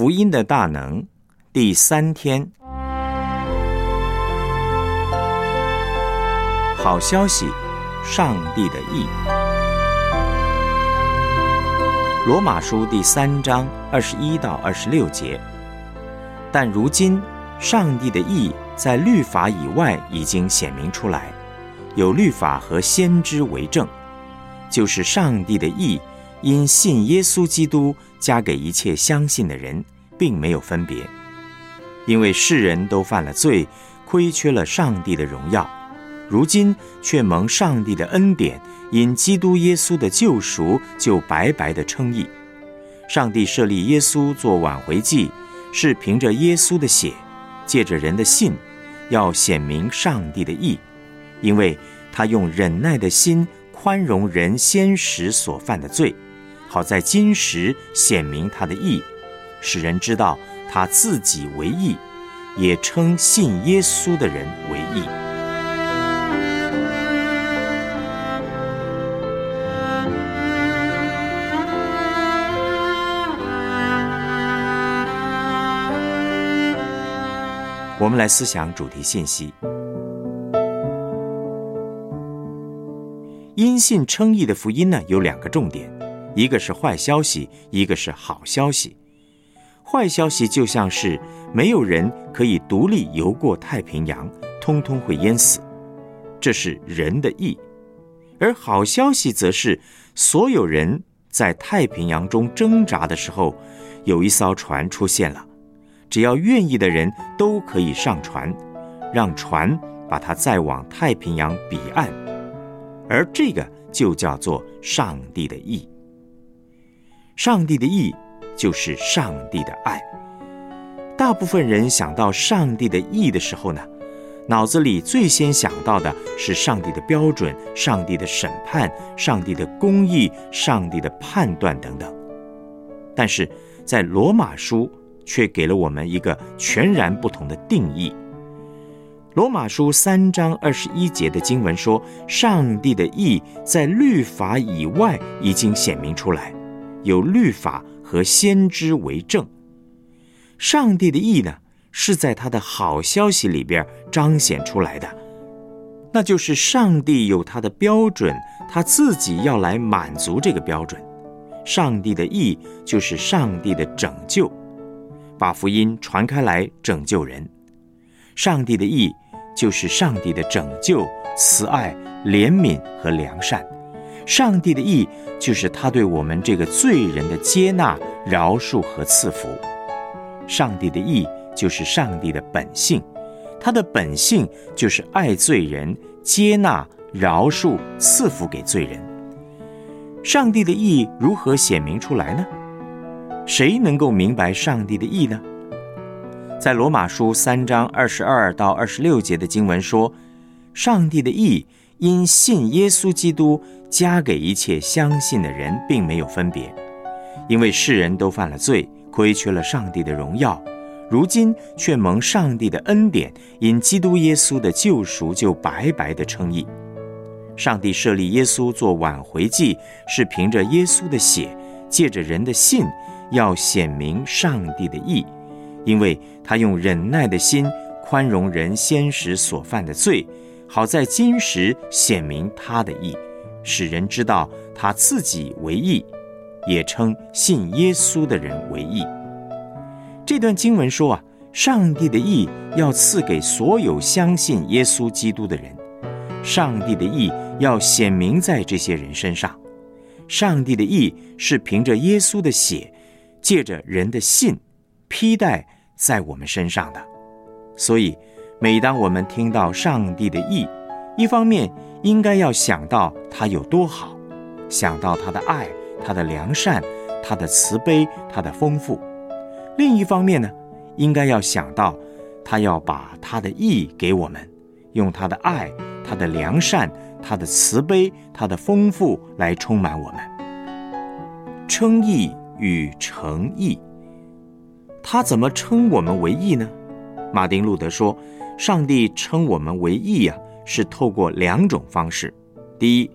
福音的大能，第三天，好消息，上帝的意。罗马书第三章二十一到二十六节。但如今，上帝的意在律法以外已经显明出来，有律法和先知为证，就是上帝的意。因信耶稣基督，加给一切相信的人，并没有分别，因为世人都犯了罪，亏缺了上帝的荣耀，如今却蒙上帝的恩典，因基督耶稣的救赎，就白白的称义。上帝设立耶稣做挽回祭，是凭着耶稣的血，借着人的信，要显明上帝的义，因为他用忍耐的心宽容人先时所犯的罪。好在今时显明他的义，使人知道他自己为义，也称信耶稣的人为义。我们来思想主题信息：因信称义的福音呢，有两个重点。一个是坏消息，一个是好消息。坏消息就像是没有人可以独立游过太平洋，通通会淹死，这是人的意；而好消息则是所有人在太平洋中挣扎的时候，有一艘船出现了，只要愿意的人都可以上船，让船把它载往太平洋彼岸，而这个就叫做上帝的意。上帝的意就是上帝的爱。大部分人想到上帝的意的时候呢，脑子里最先想到的是上帝的标准、上帝的审判、上帝的公义、上帝的判断等等。但是在罗马书却给了我们一个全然不同的定义。罗马书三章二十一节的经文说：“上帝的意在律法以外已经显明出来。”有律法和先知为证，上帝的意呢，是在他的好消息里边彰显出来的，那就是上帝有他的标准，他自己要来满足这个标准。上帝的意就是上帝的拯救，把福音传开来拯救人。上帝的意就是上帝的拯救、慈爱、怜悯和良善。上帝的意就是他对我们这个罪人的接纳、饶恕和赐福。上帝的意就是上帝的本性，他的本性就是爱罪人、接纳、饶恕、赐福给罪人。上帝的意如何显明出来呢？谁能够明白上帝的意呢？在罗马书三章二十二到二十六节的经文说，上帝的意。因信耶稣基督，加给一切相信的人，并没有分别，因为世人都犯了罪，亏缺了上帝的荣耀，如今却蒙上帝的恩典，因基督耶稣的救赎，就白白的称义。上帝设立耶稣做挽回祭，是凭着耶稣的血，借着人的信，要显明上帝的义，因为他用忍耐的心，宽容人先时所犯的罪。好在今时显明他的义，使人知道他自己为义，也称信耶稣的人为义。这段经文说啊，上帝的义要赐给所有相信耶稣基督的人，上帝的义要显明在这些人身上。上帝的义是凭着耶稣的血，借着人的信，披戴在我们身上的，所以。每当我们听到上帝的意，一方面应该要想到他有多好，想到他的爱、他的良善、他的慈悲、他的丰富；另一方面呢，应该要想到他要把他的意给我们，用他的爱、他的良善、他的慈悲、他的丰富来充满我们。称义与诚意，他怎么称我们为义呢？马丁路德说。上帝称我们为义啊，是透过两种方式：第一，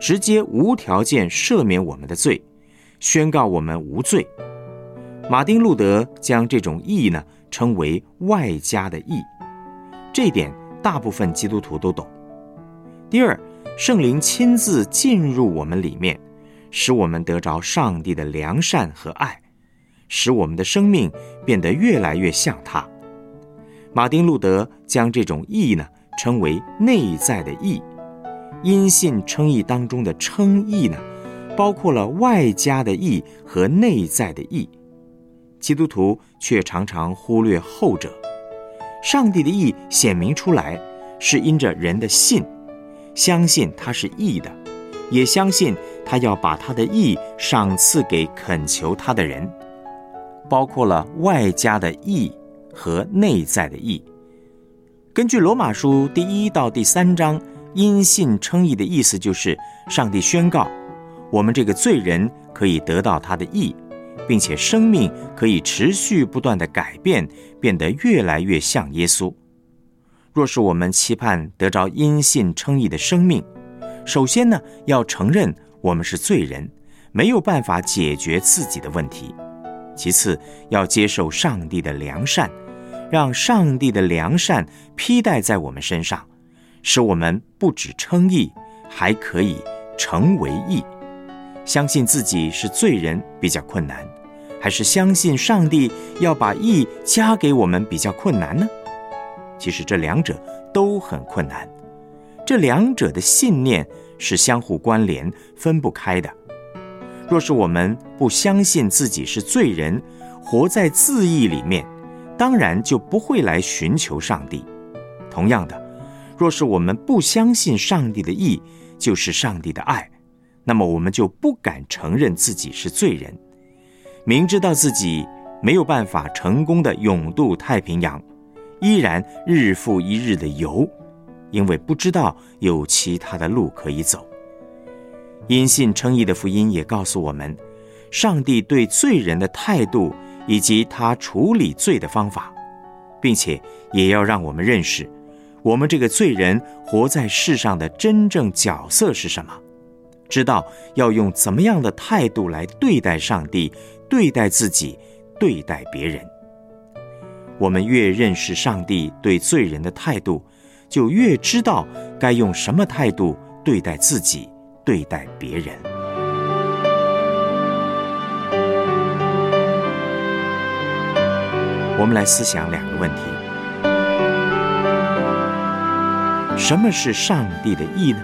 直接无条件赦免我们的罪，宣告我们无罪；马丁路德将这种义呢称为外加的义，这一点大部分基督徒都懂。第二，圣灵亲自进入我们里面，使我们得着上帝的良善和爱，使我们的生命变得越来越像他。马丁路德将这种义呢称为内在的义，因信称义当中的称义呢，包括了外加的义和内在的义。基督徒却常常忽略后者。上帝的义显明出来，是因着人的信，相信他是义的，也相信他要把他的义赏赐给恳求他的人，包括了外加的义和内在的义。根据罗马书第一到第三章，因信称义的意思就是，上帝宣告，我们这个罪人可以得到他的义。并且生命可以持续不断的改变，变得越来越像耶稣。若是我们期盼得着因信称义的生命，首先呢要承认我们是罪人，没有办法解决自己的问题；其次要接受上帝的良善，让上帝的良善披戴在我们身上，使我们不止称义，还可以成为义。相信自己是罪人比较困难。还是相信上帝要把义加给我们比较困难呢？其实这两者都很困难，这两者的信念是相互关联、分不开的。若是我们不相信自己是罪人，活在自义里面，当然就不会来寻求上帝。同样的，若是我们不相信上帝的意就是上帝的爱，那么我们就不敢承认自己是罪人。明知道自己没有办法成功的勇渡太平洋，依然日复一日的游，因为不知道有其他的路可以走。因信称义的福音也告诉我们，上帝对罪人的态度以及他处理罪的方法，并且也要让我们认识，我们这个罪人活在世上的真正角色是什么，知道要用怎么样的态度来对待上帝。对待自己，对待别人，我们越认识上帝对罪人的态度，就越知道该用什么态度对待自己，对待别人。我们来思想两个问题：什么是上帝的意呢？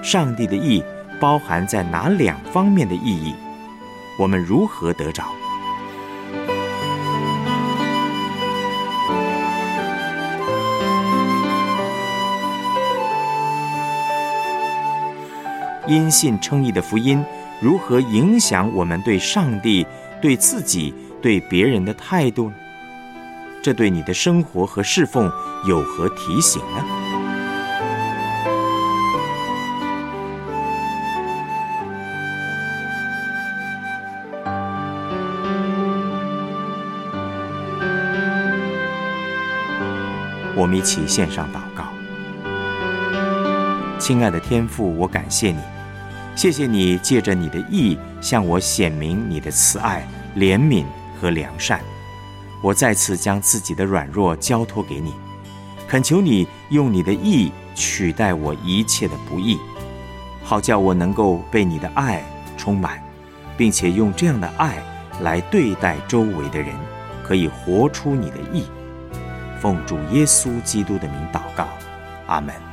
上帝的意包含在哪两方面的意义？我们如何得着？因信称义的福音如何影响我们对上帝、对自己、对别人的态度呢？这对你的生活和侍奉有何提醒呢？我们一起献上祷告，亲爱的天父，我感谢你，谢谢你借着你的意向我显明你的慈爱、怜悯和良善。我再次将自己的软弱交托给你，恳求你用你的意取代我一切的不义，好叫我能够被你的爱充满，并且用这样的爱来对待周围的人，可以活出你的意。奉主耶稣基督的名祷告，阿门。